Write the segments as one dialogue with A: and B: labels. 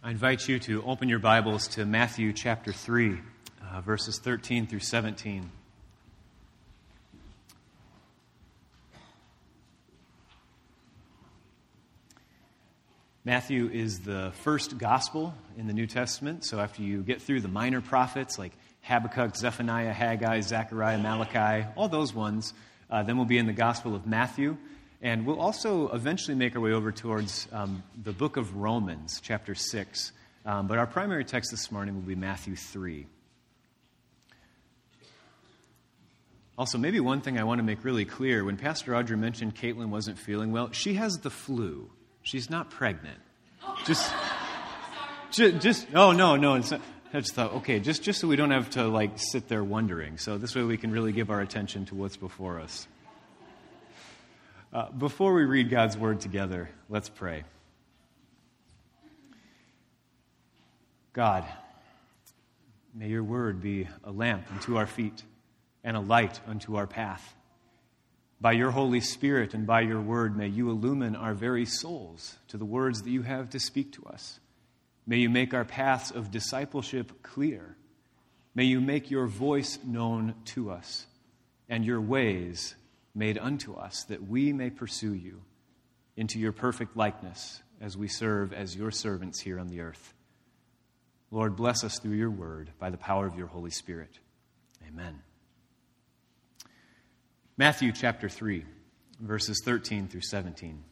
A: I invite you to open your Bibles to Matthew chapter 3, uh, verses 13 through 17. Matthew is the first gospel in the New Testament. So after you get through the minor prophets like Habakkuk, Zephaniah, Haggai, Zechariah, Malachi, all those ones, uh, then we'll be in the Gospel of Matthew. And we'll also eventually make our way over towards um, the book of Romans, chapter 6. Um, but our primary text this morning will be Matthew 3. Also, maybe one thing I want to make really clear when Pastor Audrey mentioned Caitlin wasn't feeling well, she has the flu. She's not pregnant. Just, just, just oh, no, no. I just thought, okay, just, just so we don't have to like sit there wondering. So this way we can really give our attention to what's before us. Uh, before we read God's word together, let's pray. God, may your word be a lamp unto our feet and a light unto our path. By your Holy Spirit and by your word, may you illumine our very souls to the words that you have to speak to us. May you make our paths of discipleship clear. May you make your voice known to us and your ways made unto us, that we may pursue you into your perfect likeness as we serve as your servants here on the earth. Lord, bless us through your word by the power of your Holy Spirit. Amen. Matthew chapter 3, verses 13 through 17.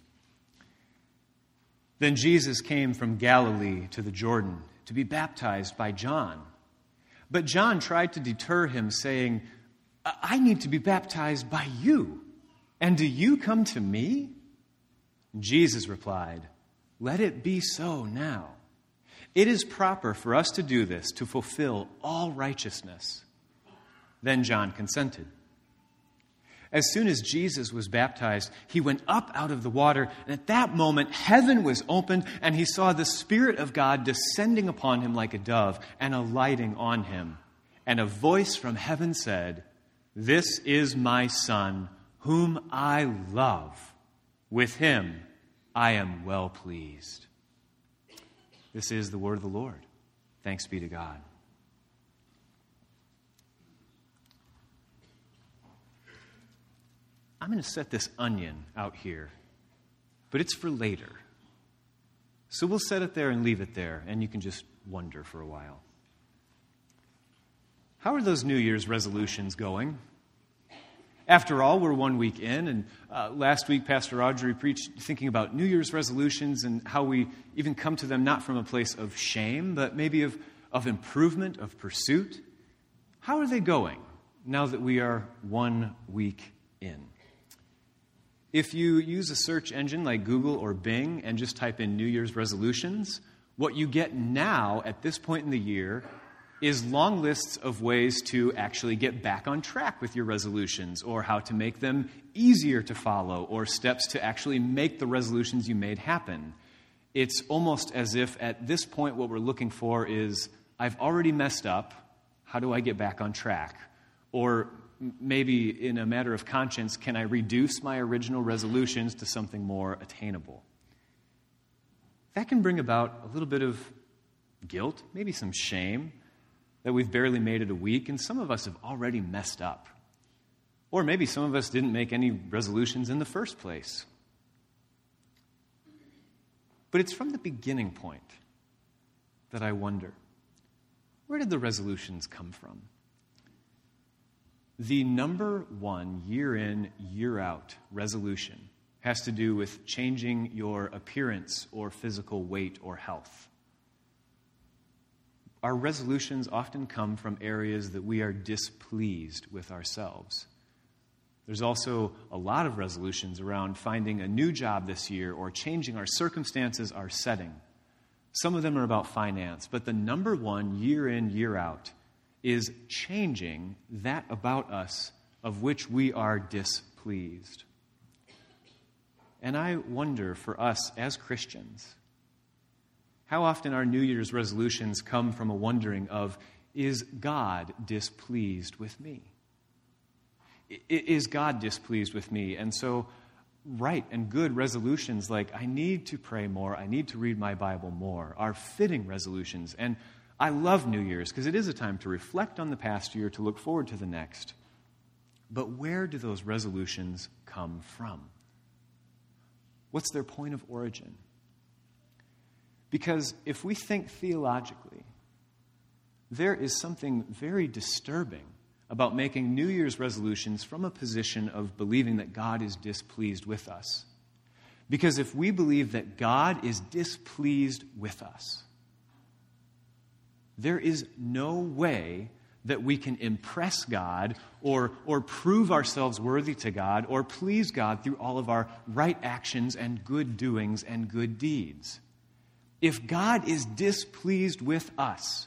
A: Then Jesus came from Galilee to the Jordan to be baptized by John. But John tried to deter him, saying, I need to be baptized by you. And do you come to me? Jesus replied, Let it be so now. It is proper for us to do this to fulfill all righteousness. Then John consented. As soon as Jesus was baptized, he went up out of the water, and at that moment, heaven was opened, and he saw the Spirit of God descending upon him like a dove and alighting on him. And a voice from heaven said, this is my Son, whom I love. With him I am well pleased. This is the word of the Lord. Thanks be to God. I'm going to set this onion out here, but it's for later. So we'll set it there and leave it there, and you can just wonder for a while. How are those New Year's resolutions going? After all, we're one week in, and uh, last week Pastor Audrey preached thinking about New Year's resolutions and how we even come to them not from a place of shame, but maybe of, of improvement, of pursuit. How are they going now that we are one week in? If you use a search engine like Google or Bing and just type in New Year's resolutions, what you get now at this point in the year is long lists of ways to actually get back on track with your resolutions or how to make them easier to follow or steps to actually make the resolutions you made happen. It's almost as if at this point what we're looking for is I've already messed up. How do I get back on track? Or maybe in a matter of conscience, can I reduce my original resolutions to something more attainable? That can bring about a little bit of guilt, maybe some shame that we've barely made it a week, and some of us have already messed up. Or maybe some of us didn't make any resolutions in the first place. But it's from the beginning point that I wonder where did the resolutions come from? The number one year in, year out resolution has to do with changing your appearance or physical weight or health our resolutions often come from areas that we are displeased with ourselves. There's also a lot of resolutions around finding a new job this year or changing our circumstances, our setting. Some of them are about finance, but the number one, year in, year out, is changing that about us of which we are displeased. And I wonder for us as Christians, how often our New Year's resolutions come from a wondering of, is God displeased with me? Is God displeased with me? And so right and good resolutions like, I need to pray more, I need to read my Bible more, are fitting resolutions. And I love New Year's because it is a time to reflect on the past year, to look forward to the next. But where do those resolutions come from? What's their point of origin? Because if we think theologically, there is something very disturbing about making New Year's resolutions from a position of believing that God is displeased with us. Because if we believe that God is displeased with us, there is no way that we can impress God or, or prove ourselves worthy to God or please God through all of our right actions and good doings and good deeds. If God is displeased with us,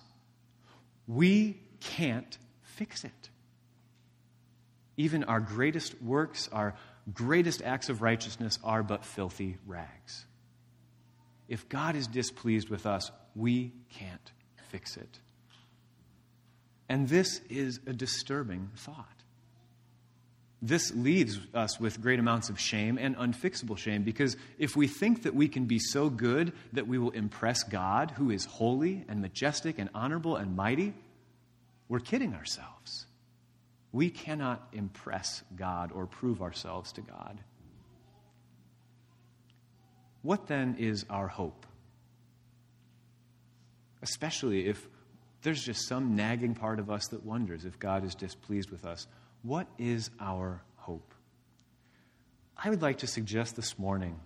A: we can't fix it. Even our greatest works, our greatest acts of righteousness are but filthy rags. If God is displeased with us, we can't fix it. And this is a disturbing thought. This leaves us with great amounts of shame and unfixable shame because if we think that we can be so good that we will impress God, who is holy and majestic and honorable and mighty, we're kidding ourselves. We cannot impress God or prove ourselves to God. What then is our hope? Especially if there's just some nagging part of us that wonders if God is displeased with us. What is our hope? I would like to suggest this morning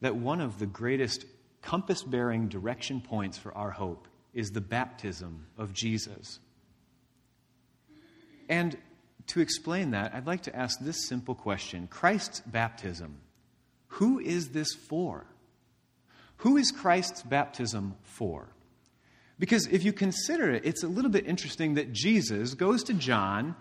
A: that one of the greatest compass bearing direction points for our hope is the baptism of Jesus. And to explain that, I'd like to ask this simple question Christ's baptism, who is this for? Who is Christ's baptism for? Because if you consider it, it's a little bit interesting that Jesus goes to John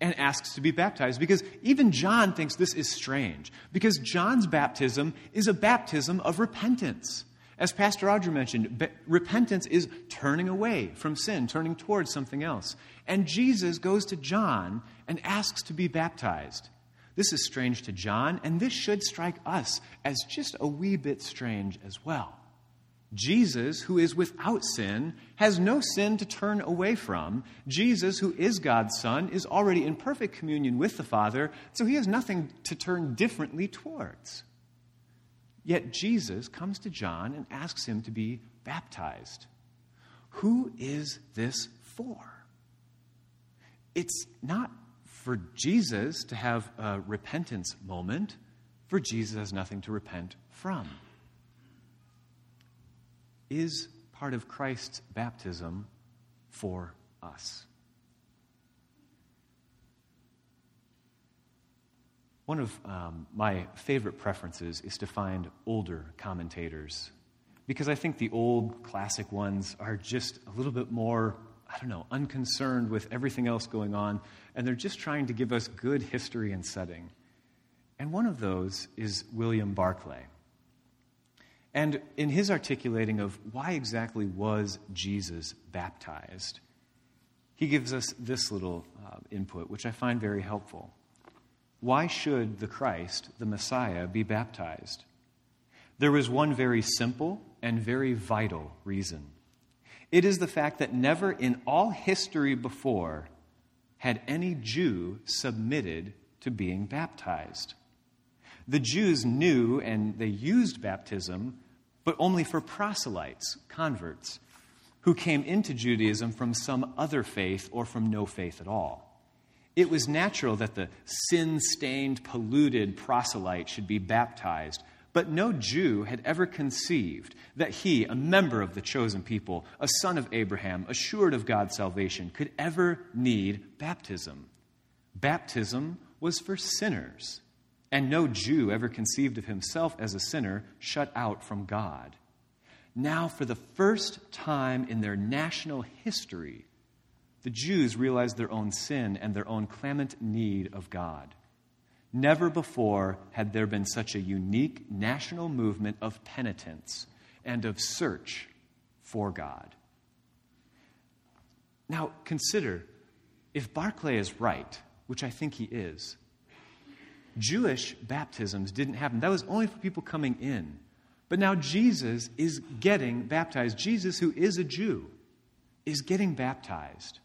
A: and asks to be baptized because even John thinks this is strange because John's baptism is a baptism of repentance. As Pastor Roger mentioned, repentance is turning away from sin, turning towards something else. And Jesus goes to John and asks to be baptized. This is strange to John, and this should strike us as just a wee bit strange as well. Jesus, who is without sin, has no sin to turn away from. Jesus, who is God's Son, is already in perfect communion with the Father, so he has nothing to turn differently towards. Yet Jesus comes to John and asks him to be baptized. Who is this for? It's not for Jesus to have a repentance moment, for Jesus has nothing to repent from is part of Christ's baptism for us. One of um, my favorite preferences is to find older commentators because I think the old classic ones are just a little bit more, I don't know, unconcerned with everything else going on, and they're just trying to give us good history and setting. And one of those is William Barclay. And in his articulating of why exactly was Jesus baptized, he gives us this little uh, input, which I find very helpful. Why should the Christ, the Messiah, be baptized? There is one very simple and very vital reason. It is the fact that never in all history before had any Jew submitted to being baptized. The Jews knew and they used baptism, but only for proselytes, converts, who came into Judaism from some other faith or from no faith at all. It was natural that the sin stained, polluted proselyte should be baptized, but no Jew had ever conceived that he, a member of the chosen people, a son of Abraham, assured of God's salvation, could ever need baptism. Baptism was for sinners and no Jew ever conceived of himself as a sinner shut out from God. Now, for the first time in their national history, the Jews realized their own sin and their own clamant need of God. Never before had there been such a unique national movement of penitence and of search for God. Now, consider if Barclay is right, which I think he is, Jewish baptisms didn't happen. That was only for people coming in. But now Jesus is getting baptized. Jesus, who is a Jew, is getting baptized.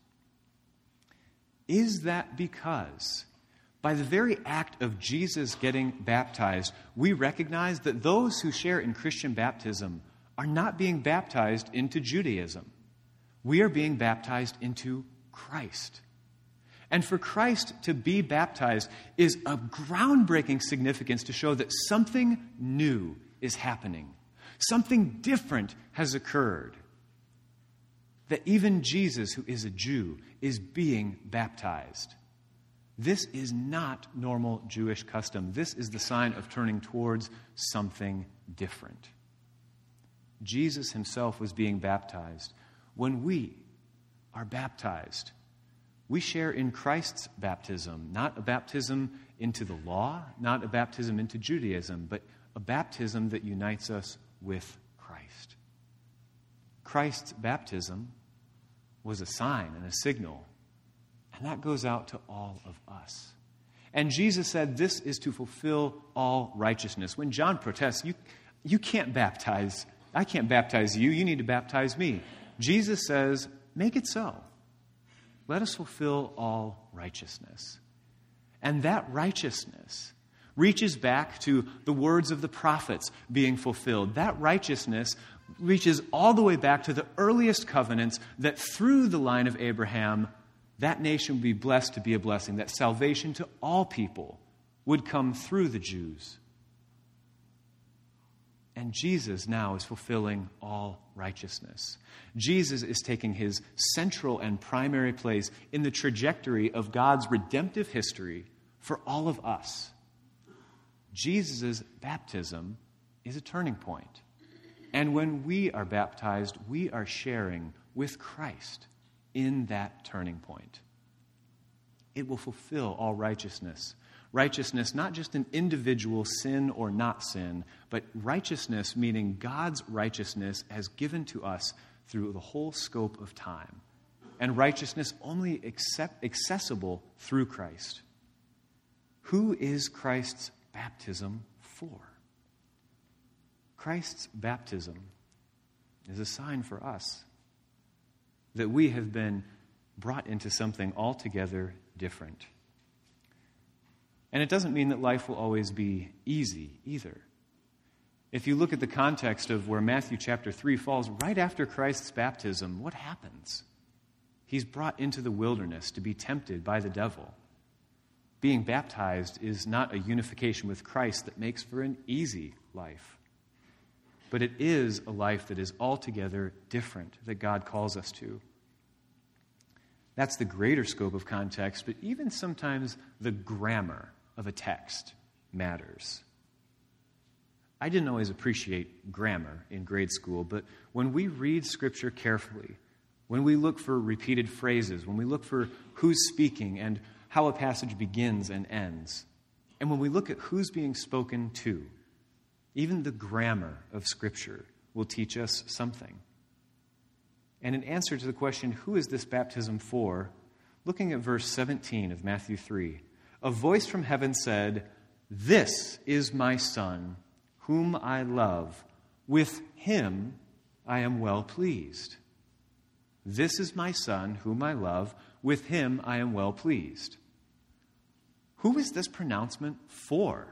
A: Is that because, by the very act of Jesus getting baptized, we recognize that those who share in Christian baptism are not being baptized into Judaism? We are being baptized into Christ. And for Christ to be baptized is of groundbreaking significance to show that something new is happening, something different has occurred. That even Jesus, who is a Jew, is being baptized. This is not normal Jewish custom. This is the sign of turning towards something different. Jesus himself was being baptized. When we are baptized, we share in Christ's baptism, not a baptism into the law, not a baptism into Judaism, but a baptism that unites us with Christ. Christ's baptism was a sign and a signal, and that goes out to all of us. And Jesus said, This is to fulfill all righteousness. When John protests, you, you can't baptize, I can't baptize you, you need to baptize me. Jesus says, Make it so. Let us fulfill all righteousness. And that righteousness reaches back to the words of the prophets being fulfilled. That righteousness reaches all the way back to the earliest covenants that through the line of Abraham, that nation would be blessed to be a blessing, that salvation to all people would come through the Jews. And Jesus now is fulfilling all righteousness. Jesus is taking his central and primary place in the trajectory of God's redemptive history for all of us. Jesus' baptism is a turning point. And when we are baptized, we are sharing with Christ in that turning point. It will fulfill all righteousness righteousness, not just an individual sin or not sin, but righteousness, meaning God's righteousness, has given to us through the whole scope of time. And righteousness only accept, accessible through Christ. Who is Christ's baptism for? Christ's baptism is a sign for us that we have been brought into something altogether different. And it doesn't mean that life will always be easy either. If you look at the context of where Matthew chapter 3 falls, right after Christ's baptism, what happens? He's brought into the wilderness to be tempted by the devil. Being baptized is not a unification with Christ that makes for an easy life, but it is a life that is altogether different that God calls us to. That's the greater scope of context, but even sometimes the grammar of a text matters. I didn't always appreciate grammar in grade school, but when we read Scripture carefully, when we look for repeated phrases, when we look for who's speaking and how a passage begins and ends, and when we look at who's being spoken to, even the grammar of Scripture will teach us something. And in answer to the question, who is this baptism for? Looking at verse 17 of Matthew 3, a voice from heaven said, This is my Son, whom I love. With him I am well pleased. This is my Son, whom I love. With him I am well pleased. Who is this pronouncement for?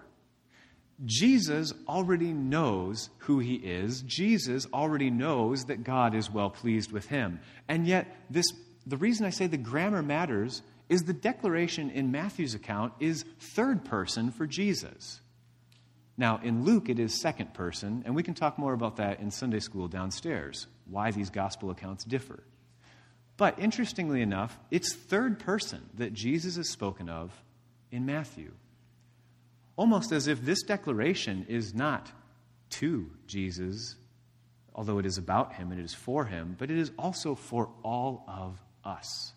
A: Jesus already knows who he is. Jesus already knows that God is well pleased with him. And yet, this, the reason I say the grammar matters is the declaration in Matthew's account is third person for Jesus. Now, in Luke, it is second person, and we can talk more about that in Sunday school downstairs, why these gospel accounts differ. But interestingly enough, it's third person that Jesus is spoken of in Matthew. Almost as if this declaration is not to Jesus, although it is about him and it is for him, but it is also for all of us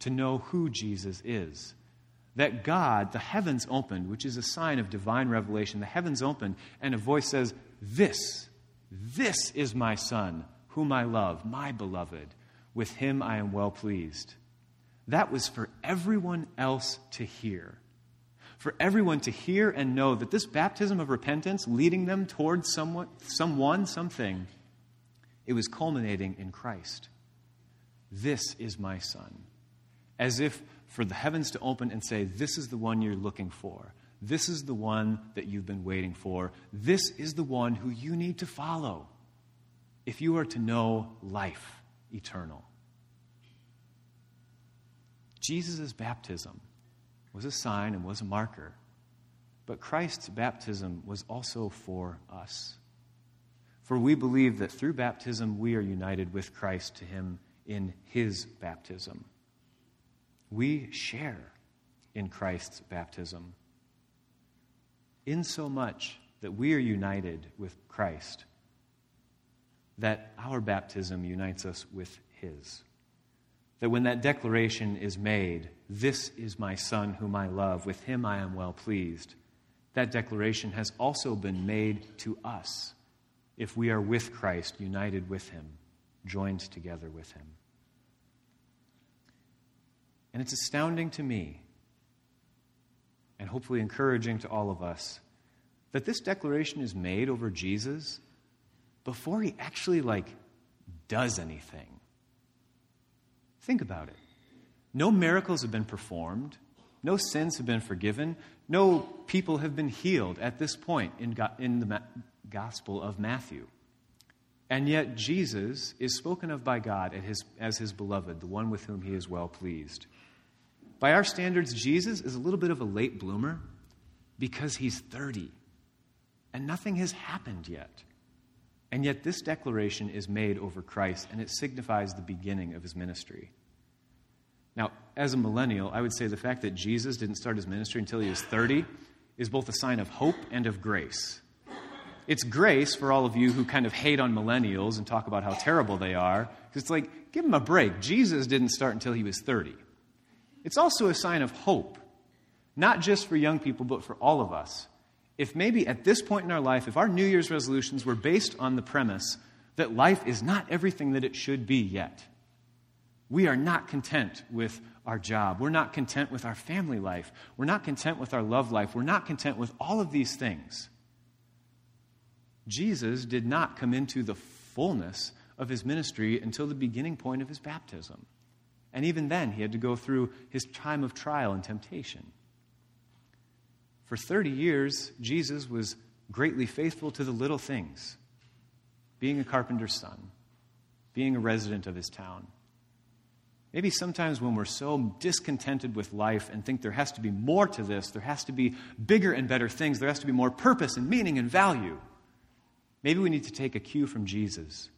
A: to know who Jesus is. That God, the heavens opened, which is a sign of divine revelation, the heavens opened, and a voice says, This, this is my Son, whom I love, my beloved. With him I am well pleased. That was for everyone else to hear. for everyone to hear and know that this baptism of repentance, leading them towards someone, someone something, it was culminating in Christ. This is my Son. As if for the heavens to open and say, This is the one you're looking for. This is the one that you've been waiting for. This is the one who you need to follow if you are to know life eternal. Jesus' baptism was a sign and was a marker, but Christ's baptism was also for us. For we believe that through baptism we are united with Christ to him in his baptism. We share in Christ's baptism, insomuch that we are united with Christ, that our baptism unites us with his. That when that declaration is made, This is my Son whom I love, with him I am well pleased, that declaration has also been made to us if we are with Christ, united with him, joined together with him. And it's astounding to me, and hopefully encouraging to all of us, that this declaration is made over Jesus before he actually like does anything. Think about it. No miracles have been performed, no sins have been forgiven, no people have been healed at this point in, in the Gospel of Matthew. And yet, Jesus is spoken of by God his, as his beloved, the one with whom he is well pleased. By our standards, Jesus is a little bit of a late bloomer because he's 30 and nothing has happened yet. And yet, this declaration is made over Christ, and it signifies the beginning of his ministry. Now, as a millennial, I would say the fact that Jesus didn't start his ministry until he was 30 is both a sign of hope and of grace. It's grace for all of you who kind of hate on millennials and talk about how terrible they are, because it's like, give them a break. Jesus didn't start until he was 30. It's also a sign of hope, not just for young people, but for all of us if maybe at this point in our life, if our New Year's resolutions were based on the premise that life is not everything that it should be yet, we are not content with our job. We're not content with our family life. We're not content with our love life. We're not content with all of these things. Jesus did not come into the fullness of his ministry until the beginning point of his baptism. And even then, he had to go through his time of trial and temptation. For 30 years, Jesus was greatly faithful to the little things being a carpenter's son, being a resident of his town. Maybe sometimes when we're so discontented with life and think there has to be more to this, there has to be bigger and better things, there has to be more purpose and meaning and value, maybe we need to take a cue from Jesus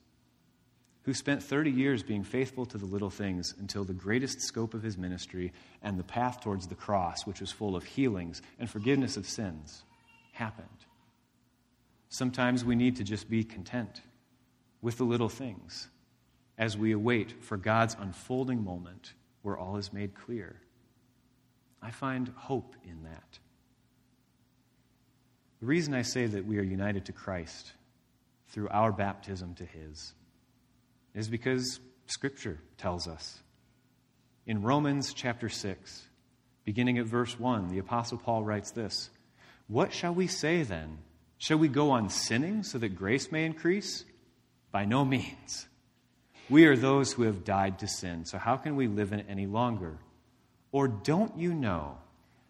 A: who spent 30 years being faithful to the little things until the greatest scope of his ministry and the path towards the cross, which was full of healings and forgiveness of sins, happened. Sometimes we need to just be content with the little things as we await for God's unfolding moment where all is made clear. I find hope in that. The reason I say that we are united to Christ through our baptism to His is because Scripture tells us. In Romans chapter 6, beginning at verse 1, the Apostle Paul writes this What shall we say then? Shall we go on sinning so that grace may increase? By no means. We are those who have died to sin, so how can we live in it any longer? Or don't you know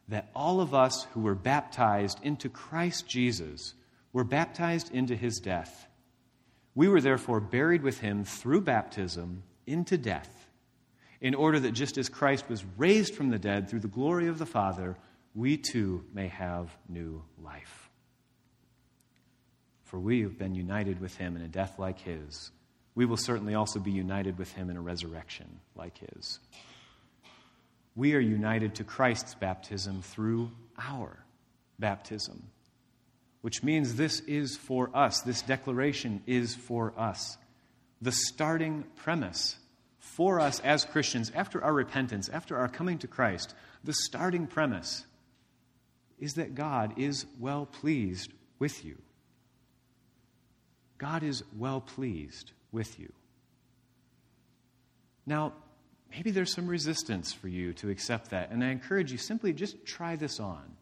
A: that all of us who were baptized into Christ Jesus were baptized into his death? We were therefore buried with him through baptism into death, in order that just as Christ was raised from the dead through the glory of the Father, we too may have new life. For we have been united with him in a death like his. We will certainly also be united with him in a resurrection like his. We are united to Christ's baptism through our baptism which means this is for us. This declaration is for us. The starting premise for us as Christians, after our repentance, after our coming to Christ, the starting premise is that God is well pleased with you. God is well pleased with you. Now, maybe there's some resistance for you to accept that, and I encourage you simply just try this on.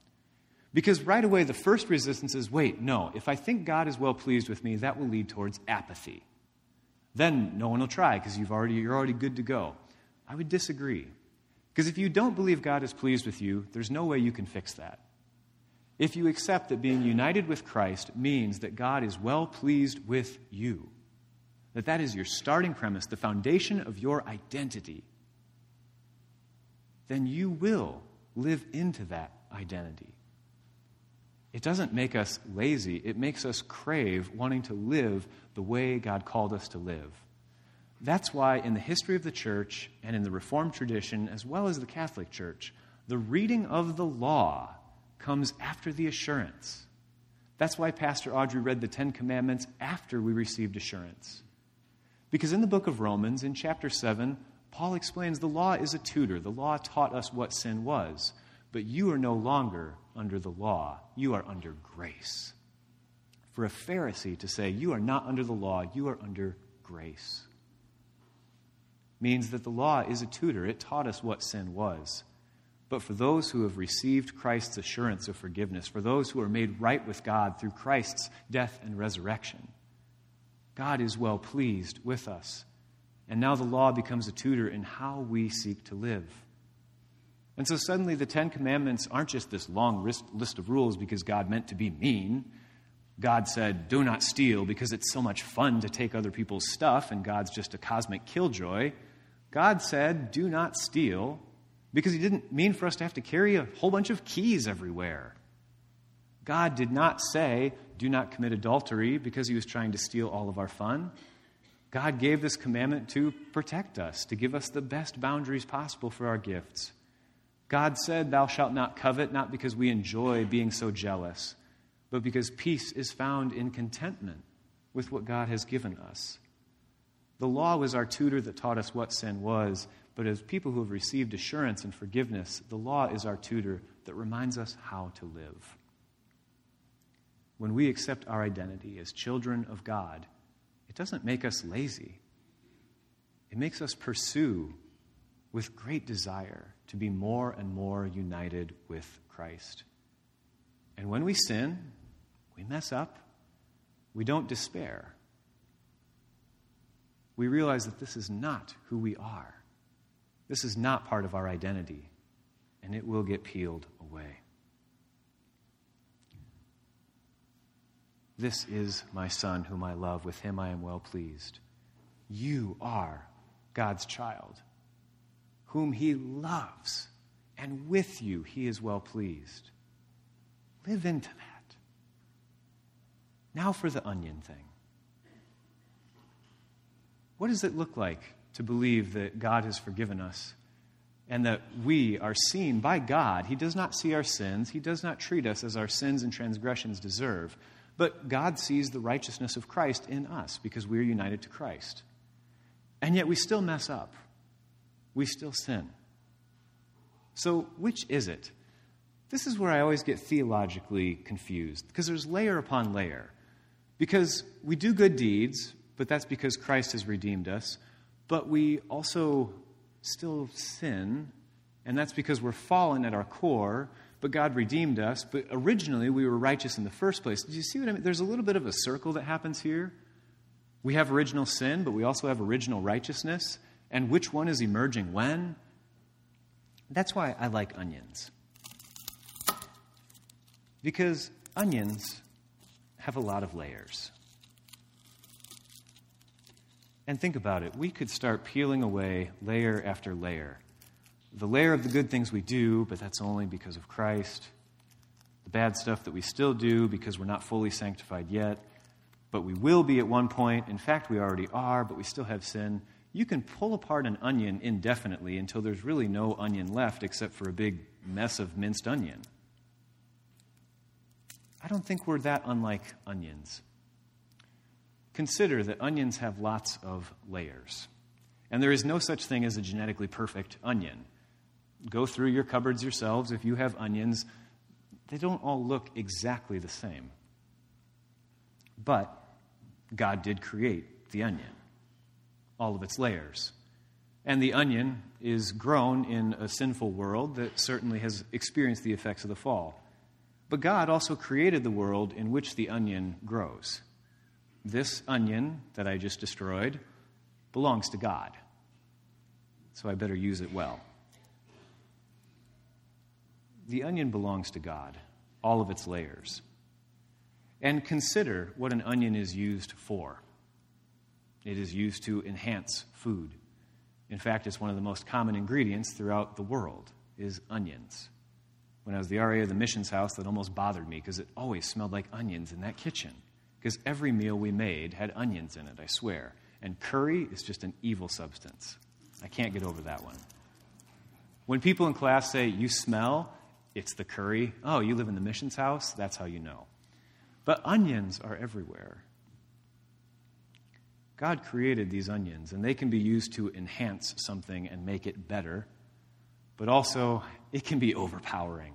A: Because right away, the first resistance is wait, no, if I think God is well pleased with me, that will lead towards apathy. Then no one will try because you've already, you're already good to go. I would disagree. Because if you don't believe God is pleased with you, there's no way you can fix that. If you accept that being united with Christ means that God is well pleased with you, that that is your starting premise, the foundation of your identity, then you will live into that identity. It doesn't make us lazy, it makes us crave wanting to live the way God called us to live. That's why, in the history of the church and in the Reformed tradition, as well as the Catholic Church, the reading of the law comes after the assurance. That's why Pastor Audrey read the Ten Commandments after we received assurance. Because in the book of Romans, in chapter 7, Paul explains the law is a tutor. The law taught us what sin was. But you are no longer under the law, you are under grace. For a Pharisee to say, You are not under the law, you are under grace, means that the law is a tutor. It taught us what sin was. But for those who have received Christ's assurance of forgiveness, for those who are made right with God through Christ's death and resurrection, God is well pleased with us. And now the law becomes a tutor in how we seek to live. And so suddenly the Ten Commandments aren't just this long list of rules because God meant to be mean. God said, do not steal because it's so much fun to take other people's stuff, and God's just a cosmic killjoy. God said, do not steal because He didn't mean for us to have to carry a whole bunch of keys everywhere. God did not say, do not commit adultery because He was trying to steal all of our fun. God gave this commandment to protect us, to give us the best boundaries possible for our gifts. God said, Thou shalt not covet, not because we enjoy being so jealous, but because peace is found in contentment with what God has given us. The law was our tutor that taught us what sin was, but as people who have received assurance and forgiveness, the law is our tutor that reminds us how to live. When we accept our identity as children of God, it doesn't make us lazy. It makes us pursue with great desire to be more and more united with Christ. And when we sin, we mess up, we don't despair. We realize that this is not who we are. This is not part of our identity, and it will get peeled away. This is my son whom I love. With him I am well pleased. You are God's child whom he loves, and with you he is well pleased. Live into that. Now for the onion thing. What does it look like to believe that God has forgiven us and that we are seen by God? He does not see our sins, He does not treat us as our sins and transgressions deserve, but God sees the righteousness of Christ in us because we are united to Christ. And yet we still mess up we still sin. So, which is it? This is where I always get theologically confused because there's layer upon layer. Because we do good deeds, but that's because Christ has redeemed us. But we also still sin, and that's because we're fallen at our core, but God redeemed us. But originally, we were righteous in the first place. Do you see what I mean? There's a little bit of a circle that happens here. We have original sin, but we also have original righteousness and which one is emerging when. That's why I like onions. Because onions have a lot of layers. And think about it. We could start peeling away layer after layer. The layer of the good things we do, but that's only because of Christ. The bad stuff that we still do because we're not fully sanctified yet, but we will be at one point. In fact, we already are, but we still have sin you can pull apart an onion indefinitely until there's really no onion left except for a big mess of minced onion. I don't think we're that unlike onions. Consider that onions have lots of layers, and there is no such thing as a genetically perfect onion. Go through your cupboards yourselves. If you have onions, they don't all look exactly the same. But God did create the onion all of its layers. And the onion is grown in a sinful world that certainly has experienced the effects of the fall. But God also created the world in which the onion grows. This onion that I just destroyed belongs to God. So I better use it well. The onion belongs to God, all of its layers. And consider what an onion is used for. It is used to enhance food. In fact, it's one of the most common ingredients throughout the world is onions. When I was the RA of the missions house, that almost bothered me because it always smelled like onions in that kitchen. Because every meal we made had onions in it, I swear. And curry is just an evil substance. I can't get over that one. When people in class say, You smell, it's the curry. Oh, you live in the missions house? That's how you know. But onions are everywhere. God created these onions, and they can be used to enhance something and make it better, but also it can be overpowering.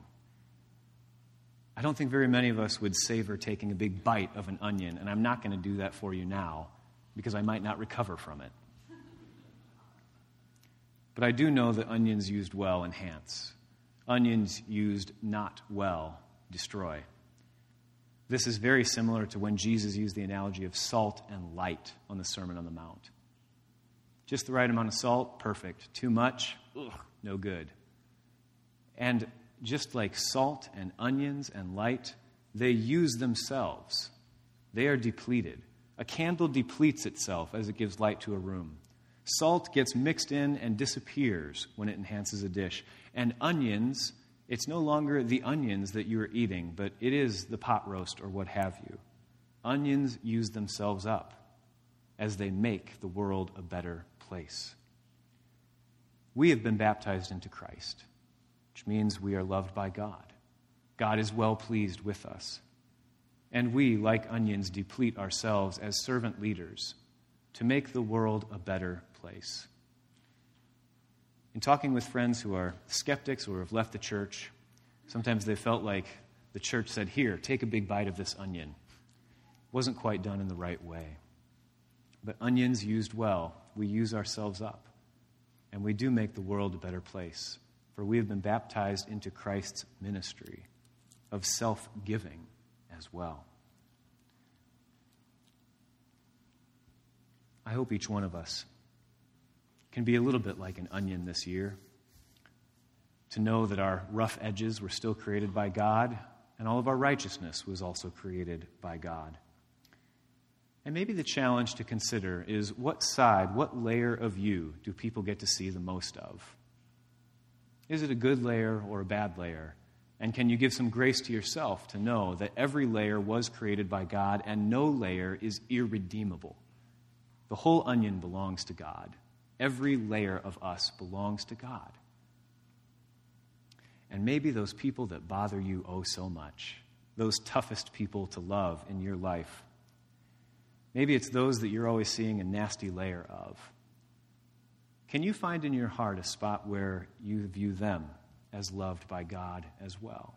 A: I don't think very many of us would savor taking a big bite of an onion, and I'm not going to do that for you now because I might not recover from it. But I do know that onions used well enhance, onions used not well destroy. This is very similar to when Jesus used the analogy of salt and light on the Sermon on the Mount. Just the right amount of salt, perfect. Too much, ugh, no good. And just like salt and onions and light, they use themselves. They are depleted. A candle depletes itself as it gives light to a room. Salt gets mixed in and disappears when it enhances a dish. And onions it's no longer the onions that you are eating, but it is the pot roast or what have you. Onions use themselves up as they make the world a better place. We have been baptized into Christ, which means we are loved by God. God is well pleased with us. And we, like onions, deplete ourselves as servant leaders to make the world a better place. In talking with friends who are skeptics or have left the church, sometimes they felt like the church said, Here, take a big bite of this onion. It wasn't quite done in the right way. But onions used well, we use ourselves up. And we do make the world a better place. For we have been baptized into Christ's ministry of self giving as well. I hope each one of us can be a little bit like an onion this year. To know that our rough edges were still created by God, and all of our righteousness was also created by God. And maybe the challenge to consider is what side, what layer of you do people get to see the most of? Is it a good layer or a bad layer? And can you give some grace to yourself to know that every layer was created by God and no layer is irredeemable? The whole onion belongs to God. Every layer of us belongs to God. And maybe those people that bother you oh so much, those toughest people to love in your life, maybe it's those that you're always seeing a nasty layer of. Can you find in your heart a spot where you view them as loved by God as well?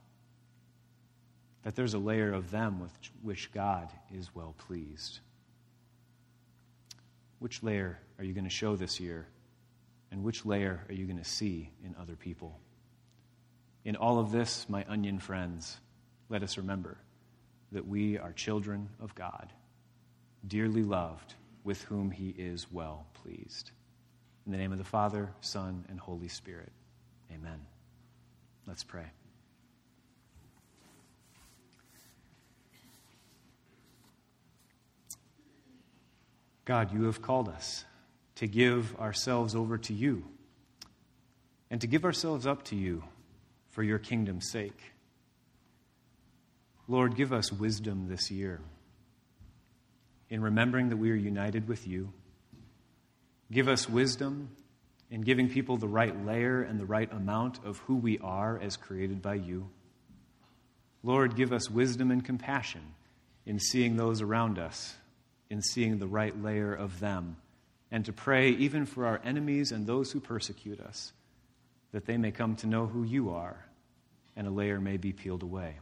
A: That there's a layer of them with which God is well pleased. Which layer are you going to show this year? And which layer are you going to see in other people? In all of this, my onion friends, let us remember that we are children of God, dearly loved, with whom he is well pleased. In the name of the Father, Son, and Holy Spirit, amen. Let's pray. God, you have called us to give ourselves over to you and to give ourselves up to you for your kingdom's sake. Lord, give us wisdom this year in remembering that we are united with you. Give us wisdom in giving people the right layer and the right amount of who we are as created by you. Lord, give us wisdom and compassion in seeing those around us in seeing the right layer of them, and to pray even for our enemies and those who persecute us, that they may come to know who you are, and a layer may be peeled away.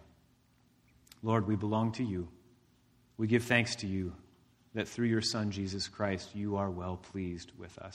A: Lord, we belong to you. We give thanks to you that through your Son, Jesus Christ, you are well pleased with us.